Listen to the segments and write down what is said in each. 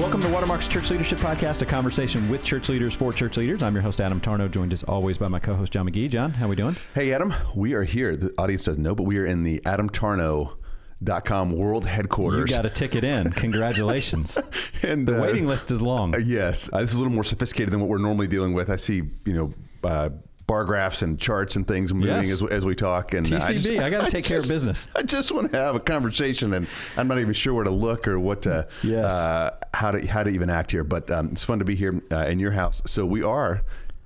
Welcome to Watermark's Church Leadership Podcast, a conversation with church leaders for church leaders. I'm your host, Adam Tarnow, joined as always by my co-host, John McGee. John, how are we doing? Hey, Adam, we are here. The audience doesn't know, but we are in the Adam Tarnow dot com world headquarters. You got a ticket in. Congratulations. and The uh, waiting list is long. uh, yes, uh, this is a little more sophisticated than what we're normally dealing with. I see, you know, uh, bar graphs and charts and things moving Yes. as, as we talk. And TCB, I gotta take care of business. I just want to have a conversation, and I'm not even sure where to look or what to, Yes. uh, how to how to even act here. But um, it's fun to be here uh, in your house. So we are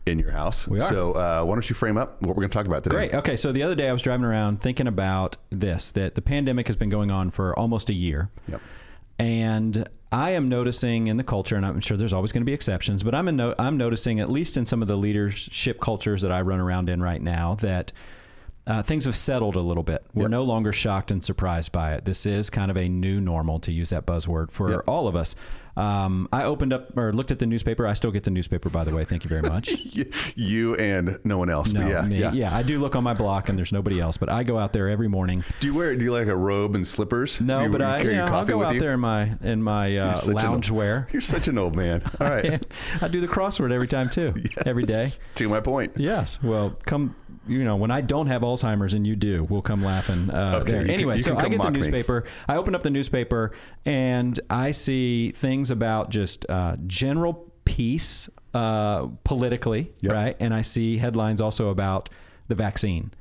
in your house. We are. So uh, why don't you frame up what we're going to talk about today? Great. Okay, so the other day I was driving around thinking about this that the pandemic has been going on for almost a year. Yep. And I am noticing in the culture, and I'm sure there's always going to be exceptions, but I'm no, I'm noticing at least in some of the leadership cultures that I run around in right now that uh, things have settled a little bit. We're Yep. no longer shocked and surprised by it. This is kind of a new normal, to use that buzzword, for Yep. all of us. Um, I opened up or looked at the newspaper. I still get the newspaper, by the way. Thank you very much. you and no one else. No, yeah, yeah. yeah, I do look on my block, and there's nobody else. But I go out there every morning. Do you wear? Do you like a robe and slippers? No, you, but you I, you know, I'll go out there in my in my uh, an old- loungewear. You're such an old man. All right. I do the crossword every time too, every day. to my point. Yes. Well, come. You know, when I don't have Alzheimer's and you do, we'll come laughing. Uh, Okay, there. you can- Anyway, so I get the mock me. newspaper. I open up the newspaper and I see things about just uh, general peace uh, politically, Yep. right? And I see headlines also about the vaccine.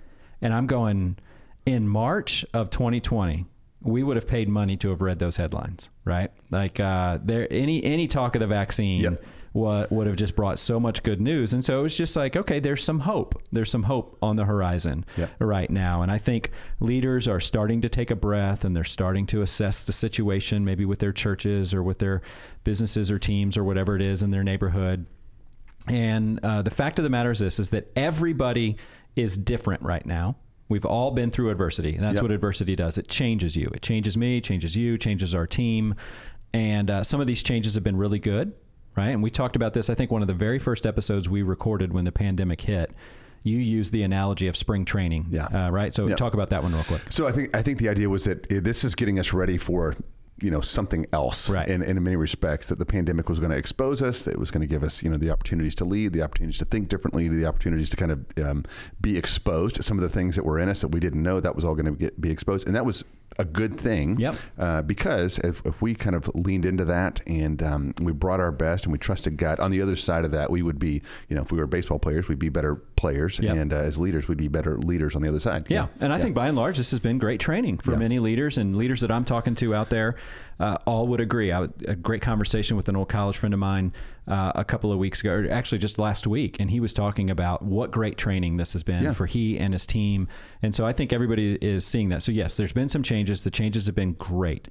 And I'm going, in March of 2020, we would have paid money to have read those headlines, right? Like uh, there, any any talk of the vaccine Yep. What would have just brought so much good news. And so it was just like, okay, there's some hope. There's some hope on the horizon Yeah. right now. And I think leaders are starting to take a breath and they're starting to assess the situation, maybe with their churches or with their businesses or teams or whatever it is in their neighborhood. And uh, the fact of the matter is this: is that everybody is different right now. We've all been through adversity, and that's Yep. what adversity does. It changes you. It changes me. Changes you. Changes our team. And uh, some of these changes have been really good, right? And we talked about this. I think one of the very first episodes we recorded when the pandemic hit. You used the analogy of spring training, Yeah. uh, right? So Yep. talk about that one real quick. So I think I think the idea was that uh, this is getting us ready for you know something else Right. in, in many respects that the pandemic was going to expose us that it was going to give us you know the opportunities to lead the opportunities to think differently the opportunities to kind of um, be exposed to some of the things that were in us that we didn't know that was all going to get be exposed and that was a good thing Yep. uh, because if, if we kind of leaned into that and um, we brought our best and we trusted God on the other side of that we would be you know if we were baseball players we'd be better players Yep. and uh, as leaders we'd be better leaders on the other side Yeah, and I think by and large, this has been great training for Yeah. many leaders and leaders that I'm talking to out there. Uh, all would agree. I, a great conversation with an old college friend of mine uh, a couple of weeks ago, or actually just last week, and he was talking about what great training this has been Yeah. for he and his team. And so I think everybody is seeing that. So yes, there's been some changes. The changes have been great.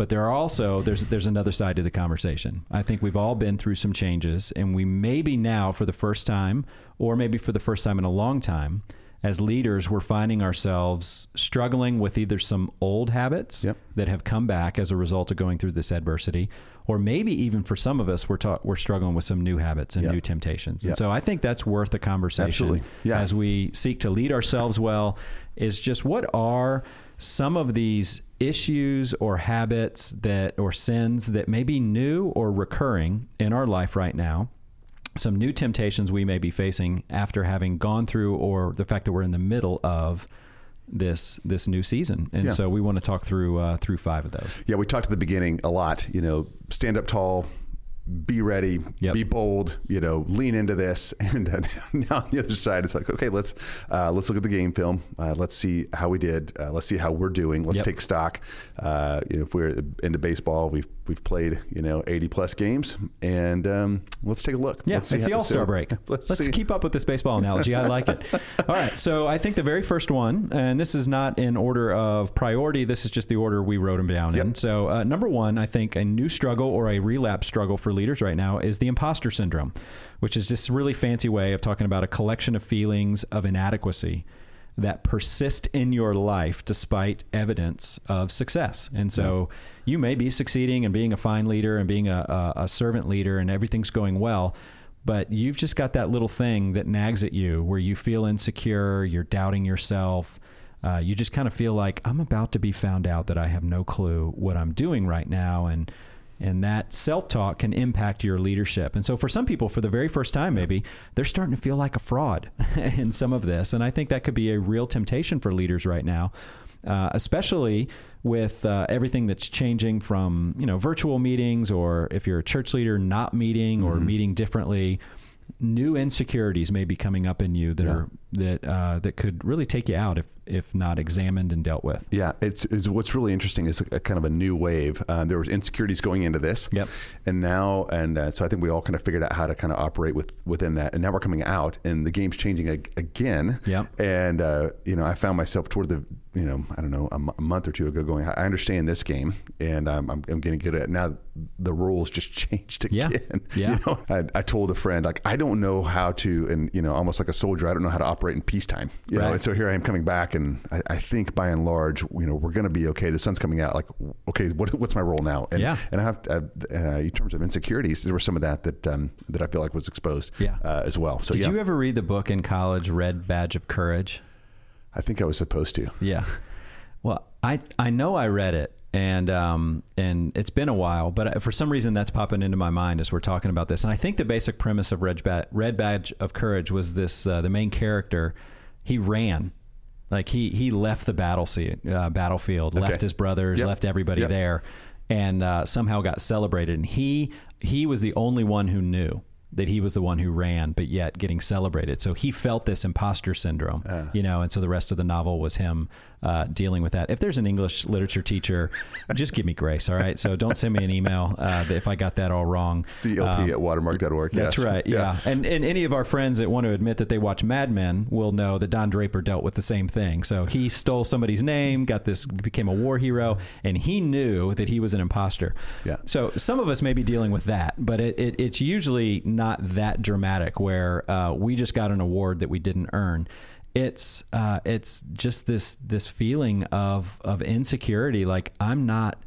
But there are also there's there's another side to the conversation. I think we've all been through some changes, and we maybe now for the first time, or maybe for the first time in a long time, as leaders, we're finding ourselves struggling with either some old habits Yep. that have come back as a result of going through this adversity, or maybe even for some of us, we're ta- we're struggling with some new habits and Yep. new temptations. And so I think that's worth a conversation Absolutely. Yeah. as we seek to lead ourselves well. Is just what are some of these issues or habits that or sins that may be new or recurring in our life right now some new temptations we may be facing after having gone through or the fact that we're in the middle of this this new season and Yeah. so we want to talk through uh, through five of those Yeah, we talked at the beginning a lot. You know, stand up tall, be ready, Yep. be bold. You know, lean into this. And uh, now on the other side, it's like, okay, let's uh, let's look at the game film. Uh, let's see how we did. Uh, let's see how we're doing. Let's Yep. take stock. Uh, you know, if we're into baseball, we've we've played you know eighty plus games, and um, let's take a look. Yeah, let's see it's the All Star break. Let's, Let's, keep up with this baseball analogy. I like it. All right, so I think the very first one, and this is not in order of priority. This is just the order we wrote them down in. So uh, number one, I think a new struggle or a relapse struggle for leaders right now is the imposter syndrome, which is this really fancy way of talking about a collection of feelings of inadequacy that persist in your life despite evidence of success. And so you may be succeeding and being a fine leader and being a, a, a servant leader and everything's going well, but you've just got that little thing that nags at you where you feel insecure, you're doubting yourself. Uh, you just kind of feel like I'm about to be found out that I have no clue what I'm doing right now. And And that self talk can impact your leadership. And so, for some people, for the very first time, maybe they're starting to feel like a fraud in some of this. And I think that could be a real temptation for leaders right now, uh, especially with uh, everything that's changing from you know virtual meetings, or if you're a church leader not meeting or meeting differently. New insecurities may be coming up in you that Yeah. are that uh, that could really take you out if if not examined and dealt with. Yeah, it's, it's what's really interesting is a, kind of a new wave. Uh, there was insecurities going into this, Yep. and now and uh, so I think we all kind of figured out how to kind of operate with within that, and now we're coming out, and the game's changing ag- again. Yep. And uh, you know, I found myself toward the you know I don't know a, m- a month or two ago going, I understand this game, and um, I'm, I'm getting good at it. Now the rules just changed again. Yeah. You know, I, I told a friend like I don't know how to, and you know, almost like a soldier, I don't know how to operate in peacetime. You know, Right. and so here I am coming back, and I, I think by and large, you know, we're going to be okay. The sun's coming out. Like, okay, what, what's my role now? And, Yeah. And I have, uh, uh, in terms of insecurities, there was some of that that um, that I feel like was exposed. Yeah. Uh, as well. So Did yeah, you ever read the book in college, Red Badge of Courage? I think I was supposed to. Yeah. Well, I I know I read it, and um and it's been a while, but for some reason that's popping into my mind as we're talking about this. And I think the basic premise of Red, ba- Red Badge of Courage was this: uh, the main character, he ran. Like he he left the battle scene, uh, battlefield, Okay. left his brothers, Yep. left everybody Yep. there, and uh, somehow got celebrated. And he he was the only one who knew that he was the one who ran, but yet getting celebrated. So he felt this imposter syndrome, uh. you know. And so the rest of the novel was him uh, dealing with that. If there's an English literature teacher, just give me grace, all right. So don't send me an email uh, if I got that all wrong. CLP at watermark.org. Um, That's yes. right. Yeah. And and any of our friends that want to admit that they watch Mad Men will know that Don Draper dealt with the same thing. So he stole somebody's name, got this, became a war hero, and he knew that he was an imposter. Yeah. So some of us may be dealing with that, but it, it, it's usually not that dramatic where uh, we just got an award that we didn't earn. It's uh, it's just this this feeling of of insecurity, like I'm not.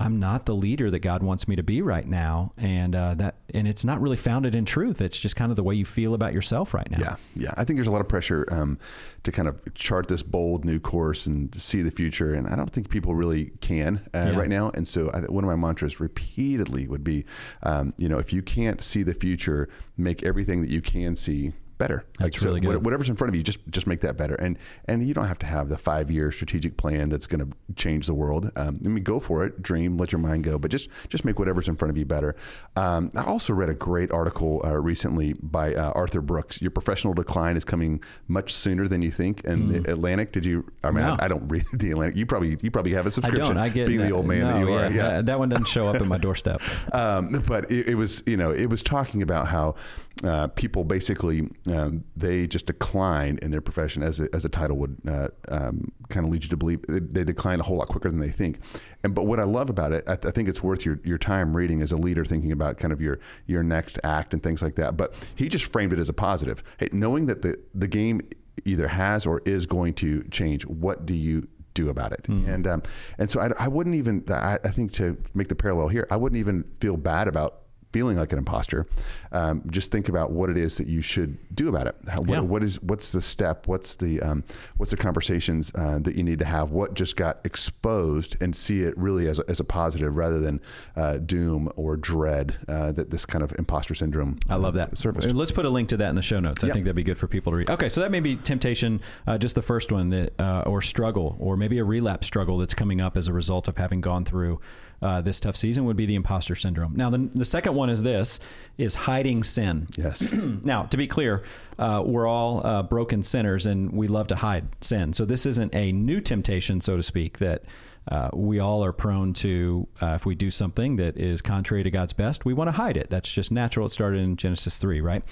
I'm not the leader that God wants me to be right now, and uh, that and it's not really founded in truth. It's just kind of the way you feel about yourself right now. Yeah, yeah. I think there's a lot of pressure um, to kind of chart this bold new course and see the future, and I don't think people really can uh, Yeah. right now. And so, I, one of my mantras repeatedly would be, um, you know, if you can't see the future, make everything that you can see better. That's really what- good. Whatever's in front of you, just just make that better. And and you don't have to have the five year strategic plan that's going to change the world. Um, I mean, go for it, dream, let your mind go, but just just make whatever's in front of you better. Um, I also read a great article uh, recently by uh, Arthur Brooks. Your professional decline is coming much sooner than you think. And the Atlantic, did you? I mean. No. I, I don't read the Atlantic. You probably you probably have a subscription. don't. I get being the old man that no, you are. yeah, That, that one doesn't show up in my doorstep. Um, but it, it was, you know, it was talking about how uh, people basically um, they just decline in their profession, as a, as a title would uh, um, kind of lead you to believe. They, they decline a whole lot quicker than they think. And but what I love about it, I, I think it's worth your, your time reading as a leader, thinking about kind of your your next act and things like that. But he just framed it as a positive. Hey, knowing that the the game either has or is going to change, what do you do about it. And um, and so I, I wouldn't even I, I think to make the parallel here, I wouldn't even feel bad about feeling like an imposter. Um, just think about what it is that you should do about it. How, Yeah. what, what is what's the step? What's the um, what's the conversations uh, that you need to have? What just got exposed and see it really as a, as a positive rather than uh, doom or dread uh, that this kind of imposter syndrome. I love that. surfaced. Let's put a link to that in the show notes. I Yeah. think that'd be good for people to read. Okay, so that may be temptation, uh, just the first one, that uh, or struggle, or maybe a relapse struggle that's coming up as a result of having gone through uh, this tough season would be the imposter syndrome. Now, the, the second one is this: is hiding sin. Yes. now, to be clear, uh, we're all uh, broken sinners, and we love to hide sin. So this isn't a new temptation, so to speak, that. Uh, we all are prone to, uh, if we do something that is contrary to God's best, we want to hide it. That's just natural. It started in Genesis 3, right?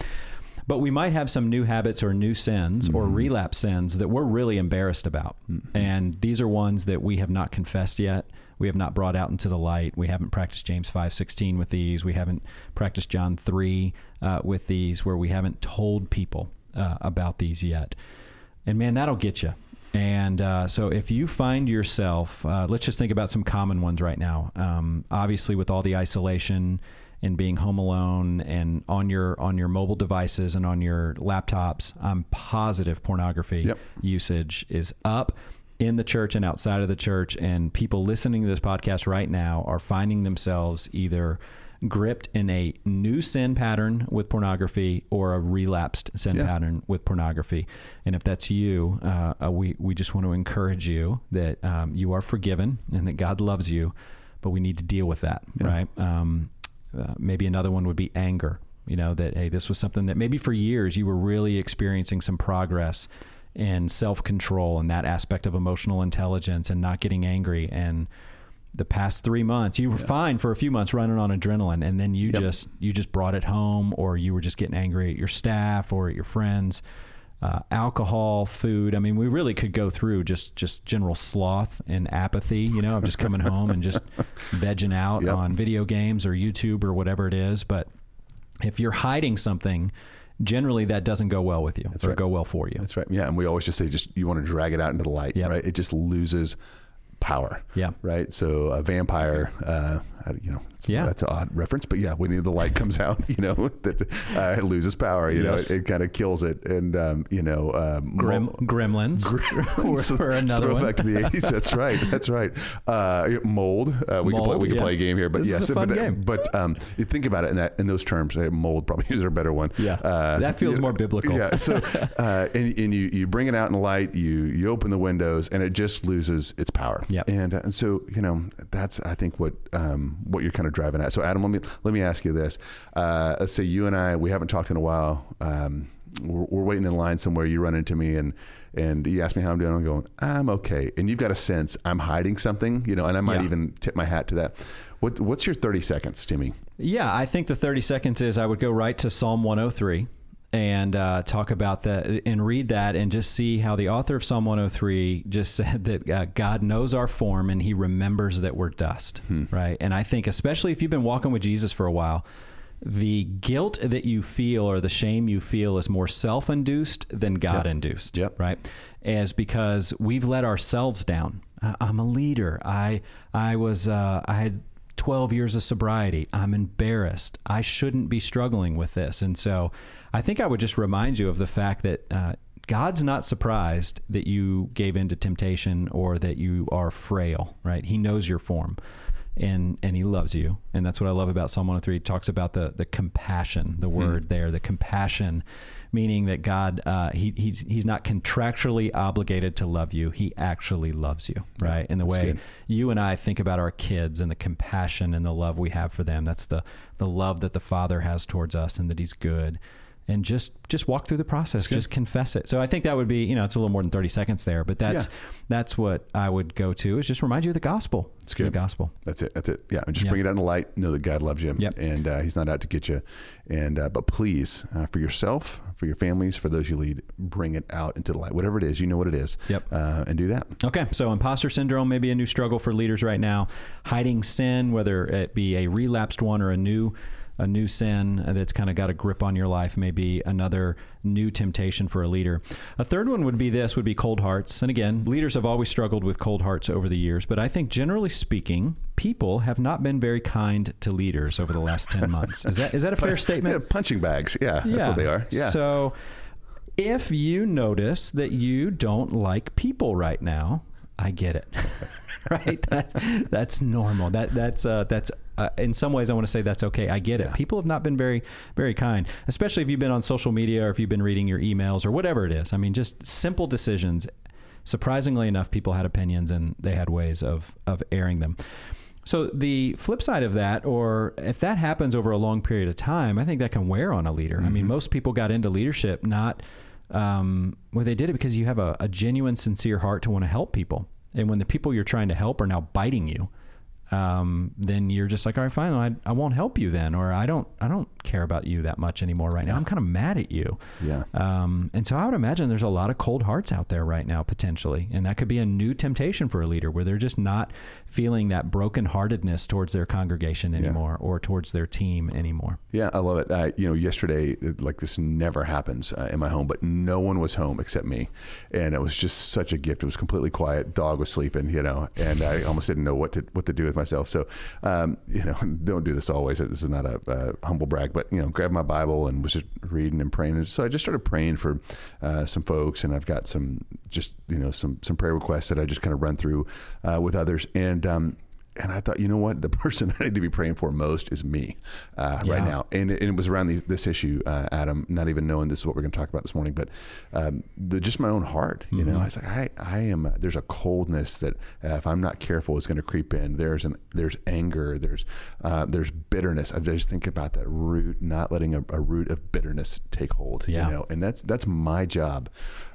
But we might have some new habits or new sins or relapse sins that we're really embarrassed about. And these are ones that we have not confessed yet. We have not brought out into the light. We haven't practiced James 5:16 with these. We haven't practiced John 3 uh, with these where we haven't told people uh, about these yet. And man, that'll get you. And uh, so, if you find yourself, uh, let's just think about some common ones right now. Um, obviously, with all the isolation and being home alone and on your on your mobile devices and on your laptops, I'm positive pornography Yep. usage is up. In the church and outside of the church, and people listening to this podcast right now are finding themselves either gripped in a new sin pattern with pornography or a relapsed sin Yeah. pattern with pornography. And if that's you, uh, uh, we, we just want to encourage you that um, you are forgiven and that God loves you, but we need to deal with that, Yeah. right? Um, uh, maybe another one would be anger. You know, that, hey, this was something that maybe for years you were really experiencing some progress in self control and that aspect of emotional intelligence and not getting angry. And the past three months, you were fine for a few months running on adrenaline, and then you Yep. just you just brought it home, or you were just getting angry at your staff or at your friends. Uh, alcohol, food. I mean, we really could go through just just general sloth and apathy. You know, of just coming home and just vegging out Yep. on video games or YouTube or whatever it is. But if you're hiding something, generally that doesn't go well with you or right. go well for you. That's right. Yeah, and we always just say, just you want to drag it out into the light, Yep. right? It just loses power. Yeah. Right. So a vampire, uh, uh, you know, Yeah. that's an odd reference, but yeah, when the light comes out, you know, that uh, it loses power. You Yes. know, it, it kind of kills it, and um, you know, um, Grim, gremlins, So or, or another one. back to the eighties. That's right. That's right. Uh, mold. Uh, we can play. Mold, We can yeah. play a game here, but This yes, but, game. but um, you think about it in that in those terms. Uh, mold probably is a better one. Yeah. Uh, That feels you more biblical. Yeah. So, uh, and, and you you bring it out in the light. You you open the windows, and it just loses its power. Yep. And uh, and so you know that's I think what um, what you're kind of driving at. So Adam, let me let me ask you this. Uh, let's say you and I we haven't talked in a while. Um, we're, we're waiting in line somewhere. You run into me and and you ask me how I'm doing. I'm going, I'm okay. And you've got a sense I'm hiding something, you know, and I might Yeah. even tip my hat to that. What what's your 30 seconds, Timmy? Yeah, I think the 30 seconds is I would go right to Psalm 103 and uh, talk about that and read that and just see how the author of Psalm 103 just said that uh, God knows our form and he remembers that we're dust, right? And I think, especially if you've been walking with Jesus for a while, the guilt that you feel or the shame you feel is more self induced than God induced, Yep. right? As because we've let ourselves down. I'm a leader. I I was uh, I had 12 years of sobriety. I'm embarrassed. I shouldn't be struggling with this. And so I think I would just remind you of the fact that uh, God's not surprised that you gave in to temptation or that you are frail, right? He knows your form. And, and he loves you. And that's what I love about Psalm 103. He talks about the, the compassion, the word there, the compassion, meaning that God, uh, he, he's, he's not contractually obligated to love you. He actually loves you, right? In the way good. you and I think about our kids and the compassion and the love we have for them. That's the the love that the Father has towards us and that He's good. And just just walk through the process. Just confess it. So I think that would be you know it's a little more than thirty seconds there, but that's Yeah. that's what I would go to is just remind you of the gospel. It's good. The gospel. That's it. That's it. Yeah. And just Yeah. bring it out in the light. Know that God loves you. Yep. And uh, He's not out to get you. And uh, but please, uh, for yourself, for your families, for those you lead, bring it out into the light. Whatever it is, you know what it is. Yep. Uh, and do that. Okay, so imposter syndrome may be a new struggle for leaders right now. Hiding sin, whether it be a relapsed one or a new a new sin that's kind of got a grip on your life, may be another new temptation for a leader. A third one would be this: would be cold hearts. And again, leaders have always struggled with cold hearts over the years, but I think generally speaking, people have not been very kind to leaders over the last ten months. Is that is that a fair statement? Yeah, punching bags. Yeah, that's what they are. Yeah. So if you notice that you don't like people right now, I get it. right? That, that's normal. That that's uh, that's uh, in some ways I want to say that's okay. I get it. People have not been very very kind, especially if you've been on social media or if you've been reading your emails or whatever it is. I mean, just simple decisions. Surprisingly enough, people had opinions and they had ways of of airing them. So the flip side of that, or if that happens over a long period of time, I think that can wear on a leader. I mean, most people got into leadership not um, well, they did it because you have a, a genuine, sincere heart to want to help people. And when the people you're trying to help are now biting you, um, then you're just like, all right, fine, I, I won't help you then, or I don't, I don't care about you that much anymore right now. I'm kind of mad at you. Yeah. Um, and so I would imagine there's a lot of cold hearts out there right now, potentially. And that could be a new temptation for a leader where they're just not feeling that brokenheartedness towards their congregation anymore or towards their team anymore. Yeah, I love it. Uh, you know, yesterday, like this never happens uh, in my home, but no one was home except me, and it was just such a gift. It was completely quiet. Dog was sleeping, you know, and I almost didn't know what to what to do with myself. So, um, you know, don't do this always. This is not a, uh humble brag, but you know, grabbed my Bible and was just reading and praying. And so I just started praying for uh, some folks, and I've got some just you know some some prayer requests that I just kind of run through uh, with others. And um, and I thought, you know what, the person I need to be praying for most is me uh, yeah. right now. And it, and it was around the, this issue, uh, Adam, not even knowing this is what we're going to talk about this morning, but um, the, just my own heart. You mm-hmm. know, I was like, I, I am. There's a coldness that uh, if I'm not careful, is going to creep in. There's an there's anger. There's uh, there's bitterness. I just think about that root, not letting a, a root of bitterness take hold. Yeah. You know, and that's that's my job.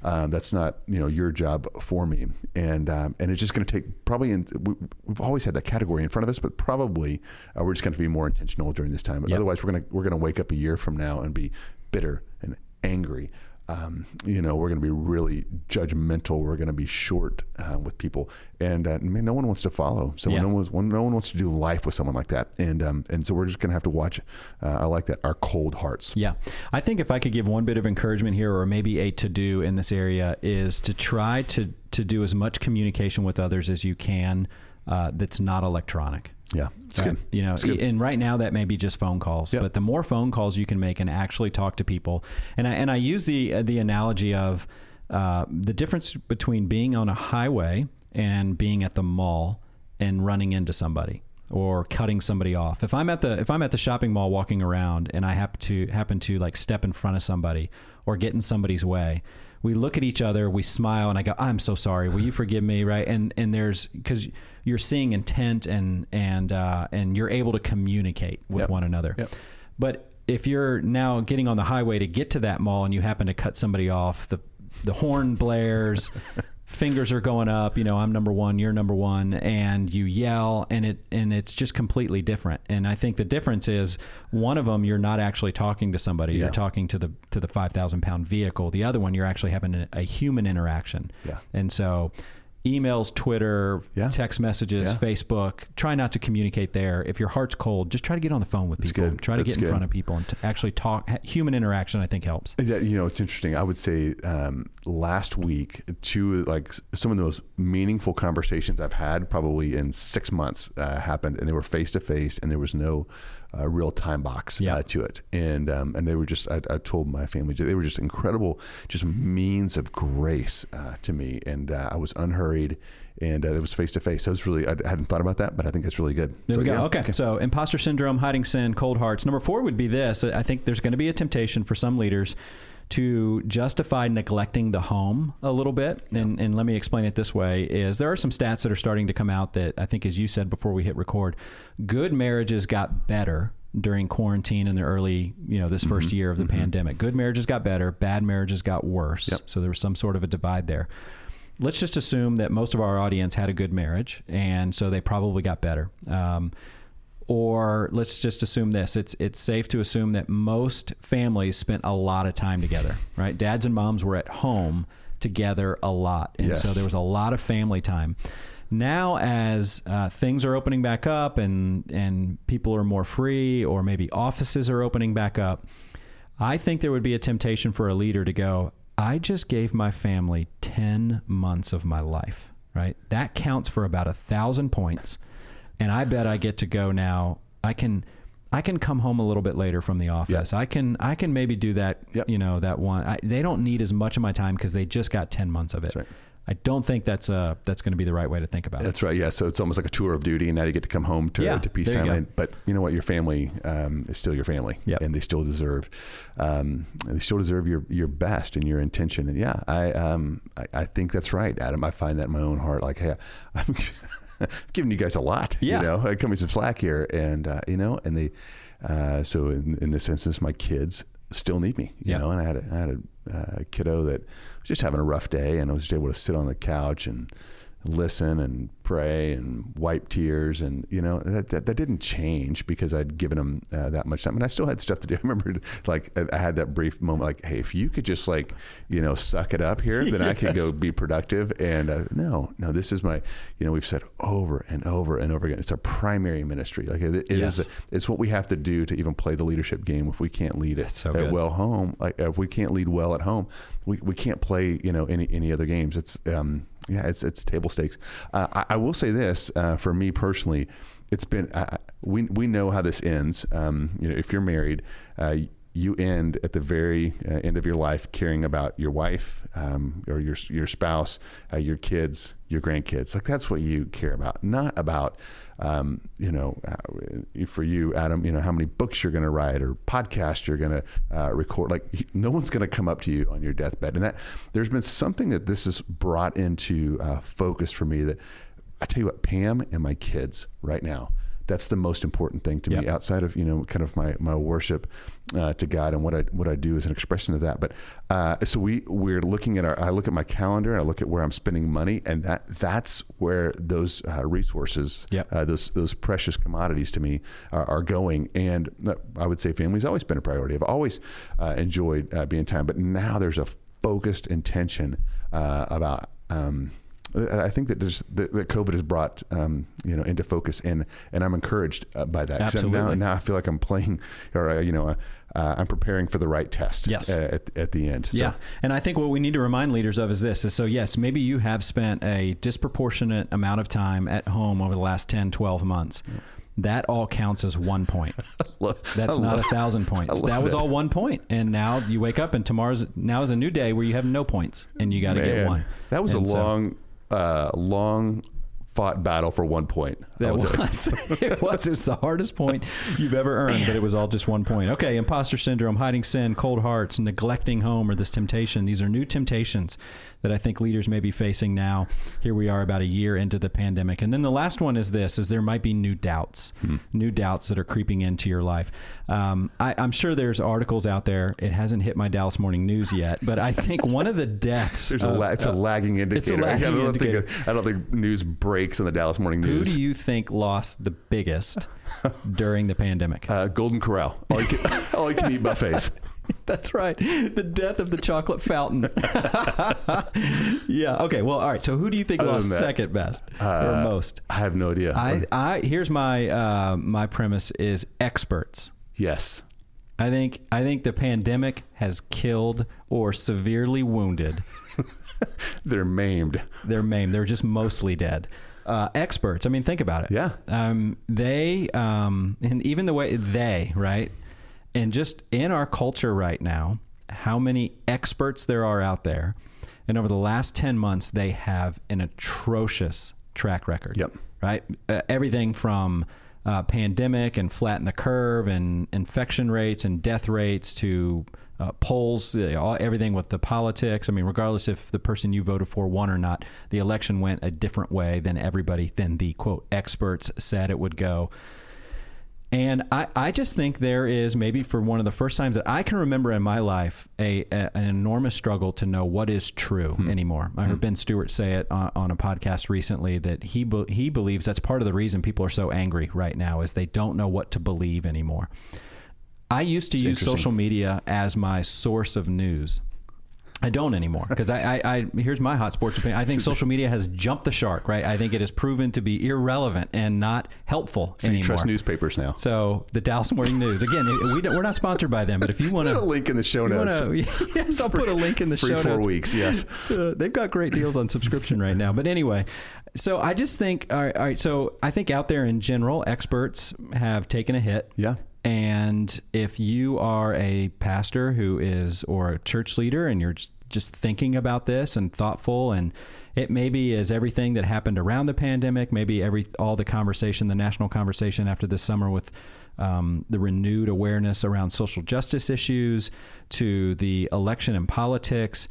Um, that's not you know your job for me. And um, and it's just going to take probably. In, we, we've always had that category in front of us, but probably uh, we're just going to be more intentional during this time. Yep. Otherwise, we're going to we're going to wake up a year from now and be bitter and angry. Um, you know, we're going to be really judgmental. We're going to be short uh, with people, and uh, man, no one wants to follow So Yeah. No, one wants, no one wants to do life with someone like that, and um, and so we're just going to have to watch. Uh, I like that our cold hearts. Yeah, I think if I could give one bit of encouragement here, or maybe a to do in this area, is to try to to do as much communication with others as you can uh, that's not electronic. Yeah, it's right? good. You know, good. and right now that may be just phone calls, yep. but the more phone calls you can make and actually talk to people, and I, and I use the uh, the analogy of uh, the difference between being on a highway and being at the mall and running into somebody or cutting somebody off. If I'm at the if I'm at the shopping mall walking around and I happen to happen to like step in front of somebody or get in somebody's way, we look at each other, we smile, and I go, "I'm so sorry. Will you forgive me?" Right? And and there's because you're seeing intent and and uh, and you're able to communicate with yep. one another. Yep. But if you're now getting on the highway to get to that mall and you happen to cut somebody off, the the horn blares, fingers are going up, you know, I'm number 1, you're number 1 and you yell and it and it's just completely different. And I think the difference is one of them you're not actually talking to somebody, yeah. you're talking to the to the 5000 pound vehicle. The other one you're actually having a, a human interaction. Yeah. And so emails, Twitter, yeah. text messages, yeah. Facebook. Try not to communicate there. If your heart's cold, just try to get on the phone with That's people. Good. Try to That's get in good. front of people and actually talk. Human interaction, I think, helps. Yeah, you know, it's interesting. I would say um, last week, two like some of the most meaningful conversations I've had probably in six months uh, happened, and they were face to face, and there was no uh, real time box uh, to it. And um, and they were just I, I, told my family they were just incredible, just means of grace uh, to me. And uh, I was unhurried, and uh, it was face to face. So it was really I hadn't thought about that, but I think that's really good. There so, we go. Yeah. Okay. okay. So imposter syndrome, hiding sin, cold hearts. Number four would be this. I think there's going to be a temptation for some leaders to justify neglecting the home a little bit. Yeah. And, and let me explain it this way is there are some stats that are starting to come out that I think, as you said before we hit record, good marriages got better during quarantine in the early, you know, this 1st mm-hmm. year of the mm-hmm. pandemic. Good marriages got better, bad marriages got worse. Yep. So there was some sort of a divide there. Let's just assume that most of our audience had a good marriage, and so they probably got better. Um, or let's just assume this: it's it's safe to assume that most families spent a lot of time together, right? Dads and moms were at home together a lot, and yes. so there was a lot of family time now as uh, things are opening back up and and people are more free or maybe offices are opening back up i think there would be a temptation for a leader to go i just gave my family 10 months of my life right that counts for about a thousand points and i bet i get to go now i can I can come home a little bit later from the office. Yep. I can I can maybe do that. Yep. You know that one. I, they don't need as much of my time because they just got ten months of it. Right. I don't think that's uh that's going to be the right way to think about it. That's right. Yeah. So it's almost like a tour of duty, and now you get to come home to, yeah, to peacetime. But you know what? Your family um, is still your family, yep. and they still deserve um, they still deserve your your best and your intention. And yeah, I um I, I think that's right, Adam. I find that in my own heart. Like, hey, I'm giving you guys a lot. Yeah. You know, I come with some slack here, and uh, you know, and they. Uh, so in, in this instance, my kids still need me, you know, and I had a, I had a uh, kiddo that was just having a rough day and I was just able to sit on the couch and listen and pray and wipe tears and you know that, that, that didn't change because I'd given him uh, that much time and I still had stuff to do. I remember like I had that brief moment like hey if you could just like you know suck it up here then yes. I could go be productive and uh, no no this is my you know we've said over and over and over again it's our primary ministry like it, it yes. is, it's what we have to do to even play the leadership game if we can't lead it so at well home like if we can't lead well at home we, we can't play you know any any other games it's um yeah, it's it's table stakes. Uh, I, I, will say this uh, for me personally. it's been uh, we we know how this ends. Um, you know, if you're married, uh, you end at the very uh, end of your life caring about your wife um, or your your spouse, uh, your kids, your grandkids. Like that's what you care about, not about um, you know uh, for you, Adam. You know how many books you're going to write or podcast you're going to uh, record. Like no one's going to come up to you on your deathbed, and that there's been something that this has brought into uh, focus for me that. I tell you what, Pam and my kids right now that's the most important thing to yep. me outside of you know kind of my my worship uh, to God and what I what I do is an expression of that. But uh, so we we're looking at our I look at my calendar and I look at where I'm spending money and that that's where those uh, resources yep. Uh, those those precious commodities to me are, are going. And I would say family's always been a priority. I've always uh, enjoyed uh, being time, but now there's a focused intention about. Um, I think that, just, that, that COVID has brought um, you know into focus, and and I'm encouraged uh, by that. Absolutely. Now, now I feel like I'm playing, or uh, you know, uh, uh, I'm preparing for the right test. Yes. At, at the end. So. Yeah, and I think what we need to remind leaders of is this: is so yes, maybe you have spent a disproportionate amount of time at home over the last 10, 12 months. that all counts as one point. That's not a thousand points. That was all one point. point, and now you wake up and tomorrow's now is a new day where you have no points, and you got to get one. That was and a long uh, long fought battle for one point. That was it was. It's the hardest point you've ever earned, but it was all just one point. Okay, imposter syndrome, hiding sin, cold hearts, neglecting home, or this temptation. These are new temptations that I think leaders may be facing now. Here we are about a year into the pandemic. And then the last one is this, is there might be new doubts, hmm. new doubts that are creeping into your life. Um, I, am sure there's articles out there. It hasn't hit my Dallas Morning News yet, but I think one of the deaths. there's a la- it's a lagging indicator. It's a lagging I don't indicator. Think, I don't think news breaks in the Dallas Morning News. Who do you think lost the biggest during the pandemic? Uh, Golden Corral. All you can, all you can eat buffets. That's right. The death of the chocolate fountain. yeah. Okay. Well, all right. So, who do you think Other lost second best uh, or most? I have no idea. I, I here's my uh, my premise is experts. Yes. I think I think the pandemic has killed or severely wounded. They're maimed. They're maimed. They're just mostly dead. Uh, experts. I mean, think about it. Yeah. Um, they um, and even the way they right and just in our culture right now, how many experts there are out there. And over the last 10 months, they have an atrocious track record. Yep. Right? Uh, everything from uh, pandemic and flatten the curve and infection rates and death rates to uh, polls, all, everything with the politics. I mean, regardless if the person you voted for won or not, the election went a different way than everybody, than the quote experts said it would go. And I, I just think there is maybe for one of the first times that I can remember in my life a, a an enormous struggle to know what is true hmm. anymore. I heard hmm. Ben Stuart say it on, on, a podcast recently that he be, he believes that's part of the reason people are so angry right now is they don't know what to believe anymore. I used to it's use social media as my source of news. I don't anymore because I, I, I, here's my hot sports opinion. I think social media has jumped the shark. Right, I think it has proven to be irrelevant and not helpful so anymore. You trust newspapers now. So the Dallas Morning News again. we don't, we're not sponsored by them, but if you want to, a link in the show notes. Wanna, yes, I'll put a link in the show notes. four weeks. Yes, uh, they've got great deals on subscription right now. But anyway, so I just think all right, all right. So I think out there in general, experts have taken a hit. Yeah. And if you are a pastor who is, or a church leader, and you're just thinking about this and thoughtful, and it maybe is everything that happened around the pandemic, maybe every all the conversation, the national conversation after this summer with um, the renewed awareness around social justice issues, to the election and politics,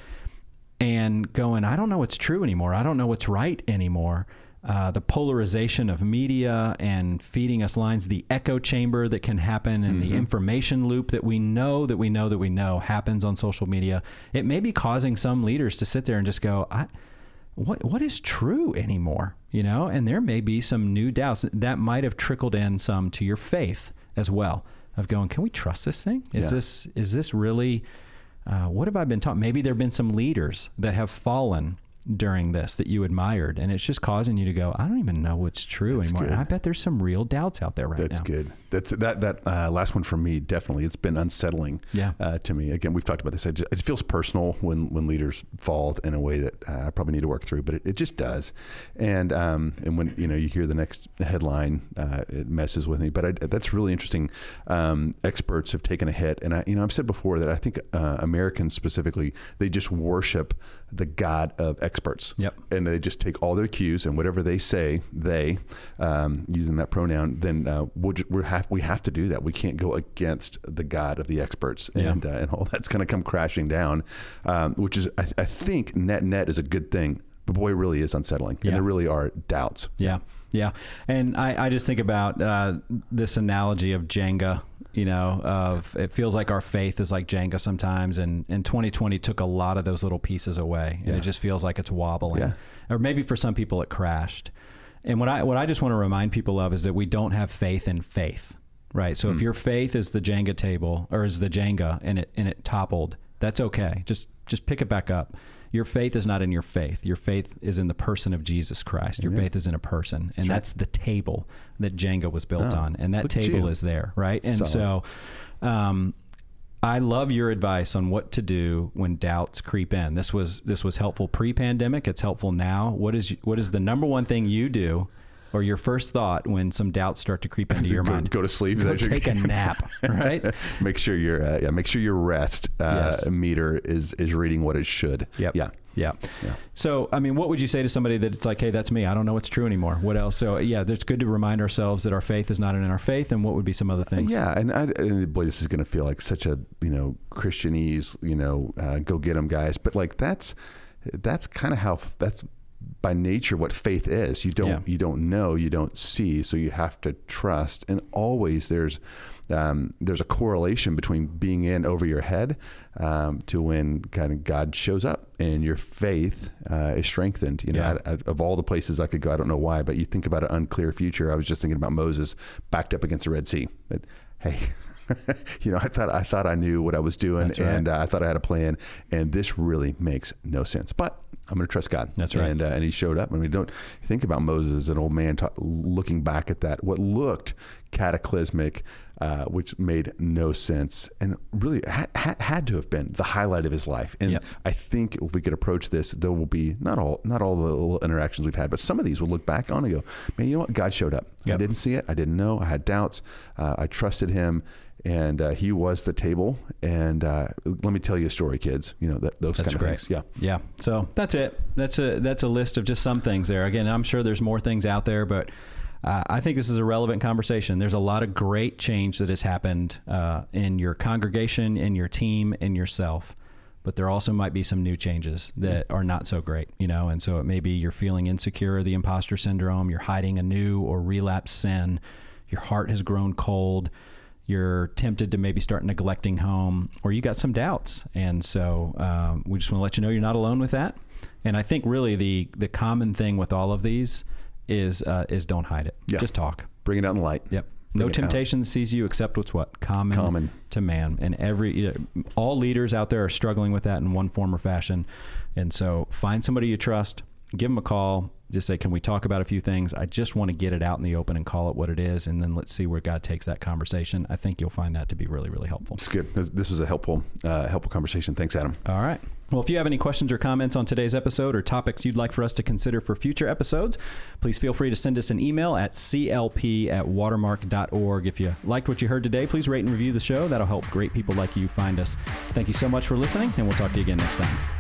and going, I don't know what's true anymore. I don't know what's right anymore uh, the polarization of media and feeding us lines, the echo chamber that can happen, and mm-hmm. the information loop that we know that we know that we know happens on social media. It may be causing some leaders to sit there and just go, I, what what is true anymore? You know, and there may be some new doubts that might have trickled in some to your faith as well. Of going, can we trust this thing? Is yeah. this is this really? Uh, what have I been taught? Maybe there have been some leaders that have fallen during this that you admired, and it's just causing you to go, I don't even know what's true That's anymore. I bet there's some real doubts out there right That's now. That's good. That's that that uh, last one for me definitely. It's been unsettling. Yeah. Uh, to me, again, we've talked about this. It, just, it feels personal when when leaders fall in a way that uh, I probably need to work through, but it, it just does. And um, and when you know you hear the next headline, uh, it messes with me. But I, that's really interesting. Um, experts have taken a hit, and I you know I've said before that I think uh, Americans specifically they just worship the god of experts. Yep. And they just take all their cues and whatever they say, they um, using that pronoun, then uh, we'll ju- we have we have to do that. We can't go against the God of the experts, Yeah. and uh, and all that's going to come crashing down, um, which is I, I think net net is a good thing. But boy, it really is unsettling, Yeah. and there really are doubts. Yeah, yeah, and I, I just think about uh, this analogy of Jenga. You know, of it feels like our faith is like Jenga sometimes, and and 2020 took a lot of those little pieces away, and Yeah. it just feels like it's wobbling. Yeah. Or maybe for some people it crashed. And what I what I just want to remind people of is that we don't have faith in faith, right? So Hmm. if your faith is the Jenga table or is the Jenga and it and it toppled, that's okay. Just just pick it back up. Your faith is not in your faith. Your faith is in the person of Jesus Christ. Your Amen. faith is in a person, and that's the table that Jenga was built Oh, on, and that table is there, right? And so, um, I love your advice on what to do when doubts creep in. This was this was helpful pre-pandemic. It's helpful now. What is what is the number one thing you do, or your first thought when some doubts start to creep into your go, mind? go to sleep. Go take a nap, right? make sure your uh, yeah, make sure your rest uh, Yes. meter is is reading what it should. Yep. Yeah. Yeah. Yeah. So, I mean, what would you say to somebody that it's like, hey, that's me. I don't know what's true anymore. What else? So, yeah, it's good to remind ourselves that our faith is not in our faith. And what would be some other things? Yeah, and, I, and boy, this is going to feel like such a you know Christianese, you know, uh, go get them guys. But like that's that's kind of how that's by nature what faith is. You don't Yeah. you don't know, you don't see, so you have to trust. And always there's um, there's a correlation between being in over your head um, to when kind of God shows up and your faith uh, is strengthened. You know, Yeah. I- I- of all the places I could go, I don't know why, but you think about an unclear future. I was just thinking about Moses backed up against the Red Sea. But, hey, you know, I thought I thought I knew what I was doing, right. and uh, I thought I had a plan, and this really makes no sense. But I'm going to trust God. That's right. And uh, and He showed up. And we don't think about Moses as an old man ta- looking back at that, what looked cataclysmic, uh, which made no sense, and really had, had, had to have been the highlight of his life. And Yep. I think if we could approach this, there will be not all not all the little interactions we've had, but some of these we'll look back on and go, man, you know what? God showed up. I didn't see it. I didn't know. I had doubts. Uh, I trusted Him, and uh, He was the table. And uh, let me tell you a story, kids. You know that those That's kind of great. things. Yeah. Yeah. So that's it. That's a that's a list of just some things there. Again, I'm sure there's more things out there, but uh, I think this is a relevant conversation. There's a lot of great change that has happened uh, in your congregation, in your team, in yourself. But there also might be some new changes that are not so great, you know. And so it may be you're feeling insecure, the imposter syndrome. You're hiding a new or relapsed sin. Your heart has grown cold you're tempted to maybe start neglecting home, or you got some doubts. And so um, we just want to let you know you're not alone with that. And I think really the the common thing with all of these is uh, is don't hide it. Yeah. Just talk. Bring it out in the light. Yep. Bring No it out. temptation sees you except what's what common, Common. to man, and every you know, all leaders out there are struggling with that in one form or fashion. And so find somebody you trust, give them a call, just say, "Can we talk about a few things? I just want to get it out in the open and call it what it is, and then let's see where God takes that conversation." I think you'll find that to be really, really helpful. It's good. This, was a helpful uh, helpful conversation. Thanks, Adam. All right. Well, if you have any questions or comments on today's episode or topics you'd like for us to consider for future episodes, please feel free to send us an email at clp at watermark.org. If you liked what you heard today, please rate and review the show. That'll help great people like you find us. Thank you so much for listening, and we'll talk to you again next time.